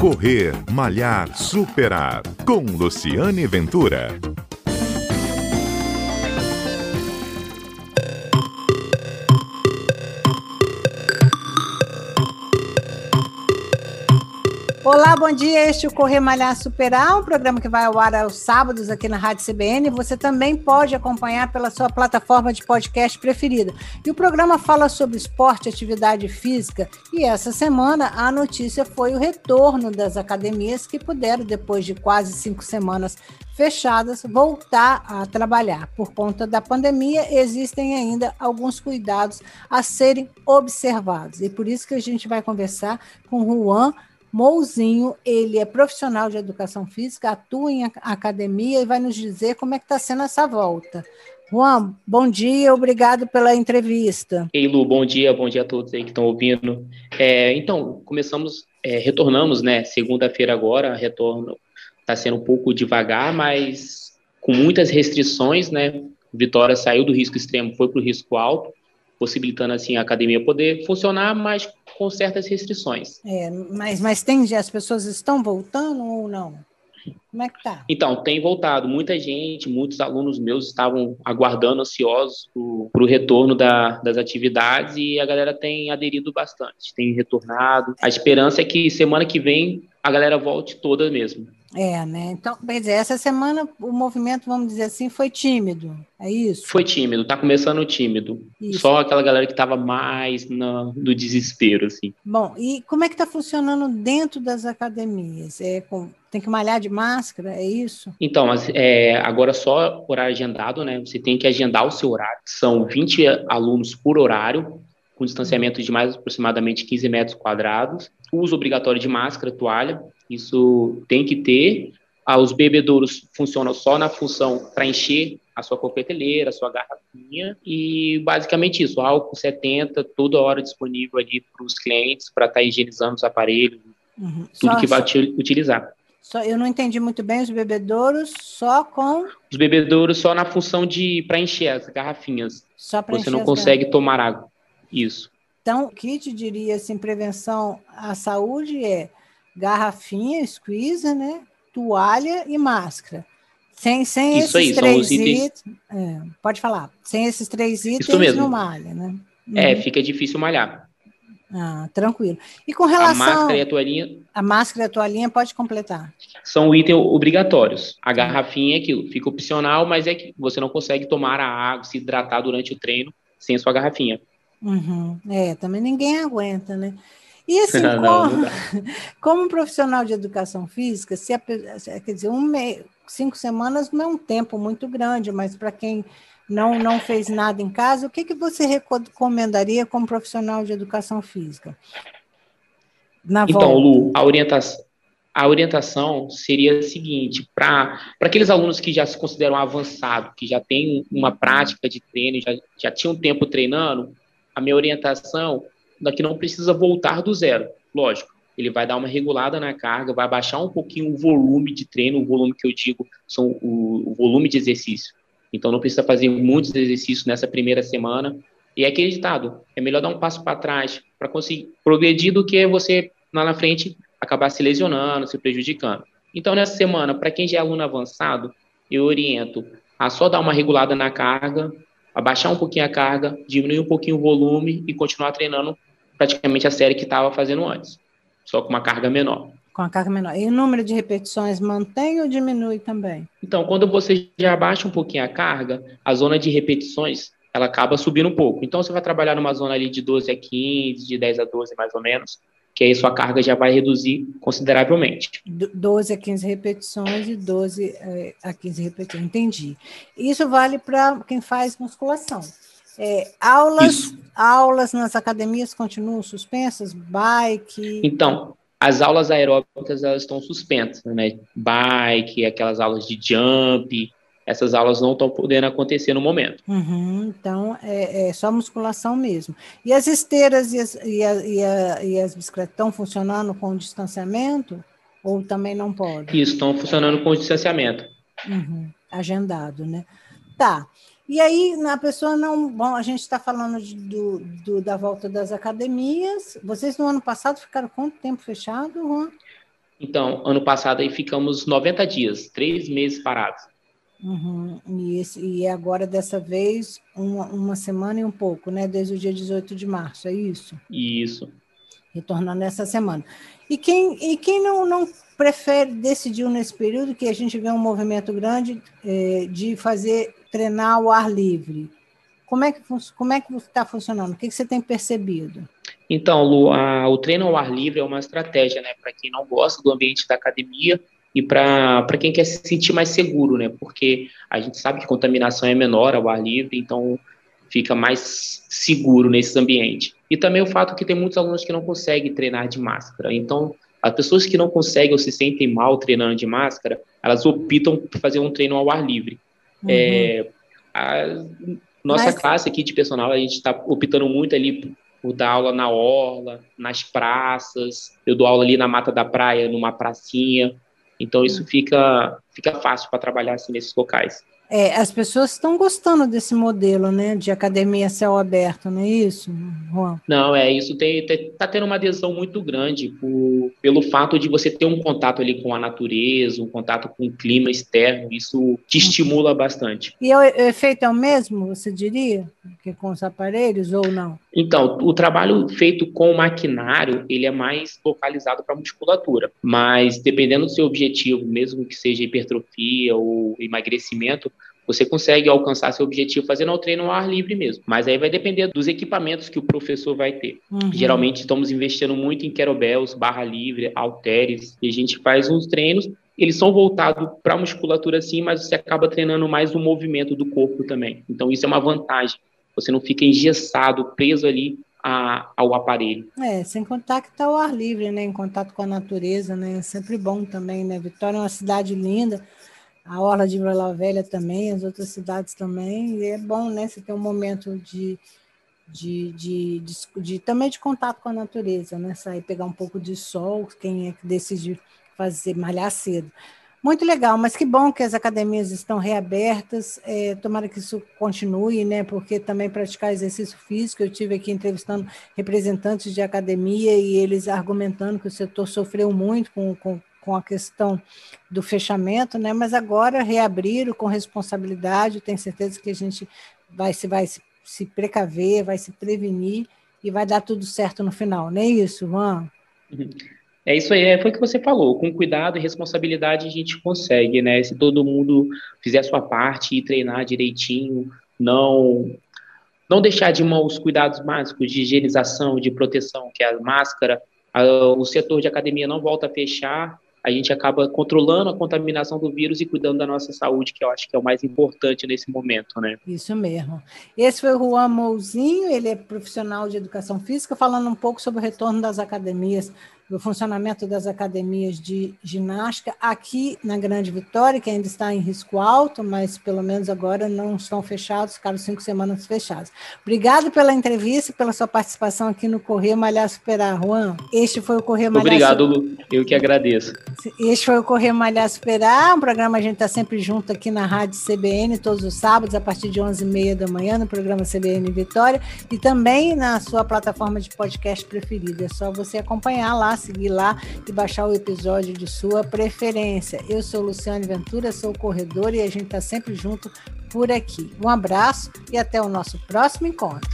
Correr, Malhar, Superar. Com Luciane Ventura. Olá, bom dia. Este é o Correr Malhar Superar, um programa que vai ao ar aos sábados aqui na Rádio CBN. Você também pode acompanhar pela sua plataforma de podcast preferida. E o programa fala sobre esporte, atividade física. E essa semana a notícia foi o retorno das academias que puderam, depois de quase cinco semanas fechadas, voltar a trabalhar. Por conta da pandemia, existem ainda alguns cuidados a serem observados. E por isso que a gente vai conversar com Juan Mouzinho, ele é profissional de educação física, atua em academia e vai nos dizer como é que está sendo essa volta. Juan, bom dia, obrigado pela entrevista. Ei, Lu, bom dia, bom dia a todos aí que estão ouvindo. É, então, começamos, é, retornamos, né, segunda-feira agora, retorno está sendo um pouco devagar, mas com muitas restrições, né, Vitória saiu do risco extremo, foi para o risco alto, possibilitando assim a academia poder funcionar, mas com certas restrições. É, mas, mas tem, as pessoas estão voltando ou não? Como é que tá? Então, tem voltado. Muita gente, muitos alunos meus estavam aguardando, ansiosos para o retorno da, das atividades e a galera tem aderido bastante, tem retornado. A esperança é que semana que vem a galera volte toda mesmo. É, né? Então, quer dizer, essa semana o movimento, vamos dizer assim, foi tímido, é isso? Foi tímido, tá começando tímido. Isso. Só aquela galera que estava mais no, no desespero, assim. Bom, e como é que está funcionando dentro das academias? É com, tem que malhar de máscara, é isso? Então, é, agora só horário agendado, né? Você tem que agendar o seu horário. São 20 alunos por horário, com distanciamento de mais aproximadamente 15 metros quadrados. Uso obrigatório de máscara, toalha isso tem que ter. Ah, os bebedouros funcionam só na função para encher a sua coqueteleira, a sua garrafinha, e basicamente isso, álcool 70, toda hora disponível ali para os clientes, para estar tá higienizando os aparelhos, uhum. tudo só, que vai só, utilizar. Só, eu não entendi muito bem os bebedouros, só com... Os bebedouros só na função de para encher as garrafinhas. Só para Você não consegue tomar água. Isso. Então, o que te diria assim, prevenção à saúde é garrafinha, squeezer, né? Toalha e máscara. Sem, sem Isso esses aí, três itens. É, pode falar. Sem esses três itens, Isso mesmo. não malha, né? É, uhum. fica difícil malhar. Ah, tranquilo. E com relação. A máscara e a toalhinha. A máscara e a toalhinha pode completar. São itens obrigatórios. A garrafinha é aquilo, fica opcional, mas é que você não consegue tomar a água, se hidratar durante o treino sem a sua garrafinha. Uhum. É, também ninguém aguenta, né? E assim, não, como, não como, profissional de educação física, se a, quer dizer, um mês, cinco semanas não é um tempo muito grande, mas para quem não, não fez nada em casa, o que, que você recomendaria como profissional de educação física? Na então, volta? Lu, a orientação, a orientação seria a seguinte: para aqueles alunos que já se consideram avançados, que já têm uma prática de treino, já, já tinham tempo treinando, a minha orientação daqui não precisa voltar do zero. Lógico, ele vai dar uma regulada na carga, vai baixar um pouquinho o volume de treino, o volume que eu digo são o, o volume de exercício. Então não precisa fazer muitos exercícios nessa primeira semana. E é aquele ditado, é melhor dar um passo para trás para conseguir progredir do que você lá na frente acabar se lesionando, se prejudicando. Então nessa semana, para quem já é aluno avançado, eu oriento a só dar uma regulada na carga, abaixar um pouquinho a carga, diminuir um pouquinho o volume e continuar treinando praticamente a série que estava fazendo antes, só com uma carga menor. Com a carga menor. E o número de repetições mantém ou diminui também? Então, quando você já abaixa um pouquinho a carga, a zona de repetições ela acaba subindo um pouco. Então, você vai trabalhar numa zona ali de 12 a 15, de 10 a 12 mais ou menos, que aí sua carga já vai reduzir consideravelmente. 12 a 15 repetições e 12 eh, a 15 repetições, entendi. Isso vale para quem faz musculação. É, aulas, aulas nas academias continuam suspensas? Bike? Então, as aulas aeróbicas elas estão suspensas, né? Bike, aquelas aulas de jump, essas aulas não estão podendo acontecer no momento. Uhum, então, é, é, só musculação mesmo. E as esteiras e as, e, a, e, a, e as bicicletas estão funcionando com distanciamento? Ou também não pode? Isso, estão funcionando com distanciamento. Uhum, agendado, né? Tá. E aí, a pessoa não. Bom, a gente está falando de, do, do, da volta das academias. Vocês no ano passado ficaram quanto tempo fechado, Juan? Então, ano passado aí ficamos 90 dias, três meses parados. Uhum. E, esse, e agora, dessa vez, uma, uma semana e um pouco, né? Desde o dia 18 de março, é isso? Isso. Retornando essa semana. E quem, e quem não, não prefere, decidiu nesse período que a gente vê um movimento grande é, de fazer treinar ao ar livre. Como é que como é que está funcionando? O que, que, você tem percebido? Então, Lu, a, o treino ao ar livre é uma estratégia, né, para quem não gosta do ambiente da academia e para quem quer se sentir mais seguro, né? Porque a gente sabe que contaminação é menor ao ar livre, então fica mais seguro nesse ambiente. E também o fato que tem muitos alunos que não conseguem treinar de máscara. Então, as pessoas que não conseguem ou se sentem mal treinando de máscara, elas optam por fazer um treino ao ar livre. Uhum. É, a nossa Mas... classe aqui de personal, a gente está optando muito ali por dar aula na orla, nas praças. Eu dou aula ali na mata da praia, numa pracinha. Então isso uhum. fica, fica fácil para trabalhar assim nesses locais. É, as pessoas estão gostando desse modelo, né, de academia céu aberto, não é isso, Juan? Não, é isso. Tem, tem, tá tendo uma adesão muito grande por, pelo fato de você ter um contato ali com a natureza, um contato com o clima externo. Isso te estimula bastante. E o efeito é o mesmo, você diria, que com os aparelhos ou não? Então, o trabalho feito com o maquinário, ele é mais localizado para musculatura. Mas dependendo do seu objetivo, mesmo que seja hipertrofia ou emagrecimento, você consegue alcançar seu objetivo fazendo o treino ao ar livre mesmo. Mas aí vai depender dos equipamentos que o professor vai ter. Uhum. Geralmente estamos investindo muito em kettlebells, barra livre, halteres, e a gente faz uns treinos eles são voltados para a musculatura sim, mas você acaba treinando mais o movimento do corpo também. Então isso é uma vantagem. Você não fica engessado, preso ali a, ao aparelho. É, sem contar que está ao ar livre, né? Em contato com a natureza, né? É sempre bom também, né? Vitória é uma cidade linda a Orla de Vila Velha também, as outras cidades também, e é bom, né, você ter um momento de, de, de, de, de, também de contato com a natureza, né, sair pegar um pouco de sol, quem é que decide fazer, malhar cedo. Muito legal, mas que bom que as academias estão reabertas, é, tomara que isso continue, né, porque também praticar exercício físico, eu tive aqui entrevistando representantes de academia e eles argumentando que o setor sofreu muito com, com com a questão do fechamento, né? Mas agora reabriram com responsabilidade, tenho certeza que a gente vai se vai se, precaver, vai se prevenir e vai dar tudo certo no final, não é isso, Juan? É isso aí, é, foi o que você falou. Com cuidado e responsabilidade a gente consegue, né? Se todo mundo fizer a sua parte e treinar direitinho, não não deixar de mão os cuidados básicos de higienização, de proteção, que é a máscara, o setor de academia não volta a fechar a gente acaba controlando a contaminação do vírus e cuidando da nossa saúde, que eu acho que é o mais importante nesse momento, né? Isso mesmo. Esse foi o Juan Mouzinho, ele é profissional de educação física, falando um pouco sobre o retorno das academias do funcionamento das academias de ginástica aqui na Grande Vitória, que ainda está em risco alto, mas pelo menos agora não estão fechados, ficaram cinco semanas fechados. Obrigado pela entrevista e pela sua participação aqui no Correr Malhar Superar, Juan. Este foi o Correr Malhar Obrigado, Lu. Eu que agradeço. Este foi o Correr Malhar Superar, um programa a gente está sempre junto aqui na Rádio CBN, todos os sábados, a partir de 11h30 da manhã, no programa CBN Vitória, e também na sua plataforma de podcast preferida. É só você acompanhar lá seguir lá e baixar o episódio de sua preferência. Eu sou Luciane Ventura, sou corredor e a gente está sempre junto por aqui. Um abraço e até o nosso próximo encontro.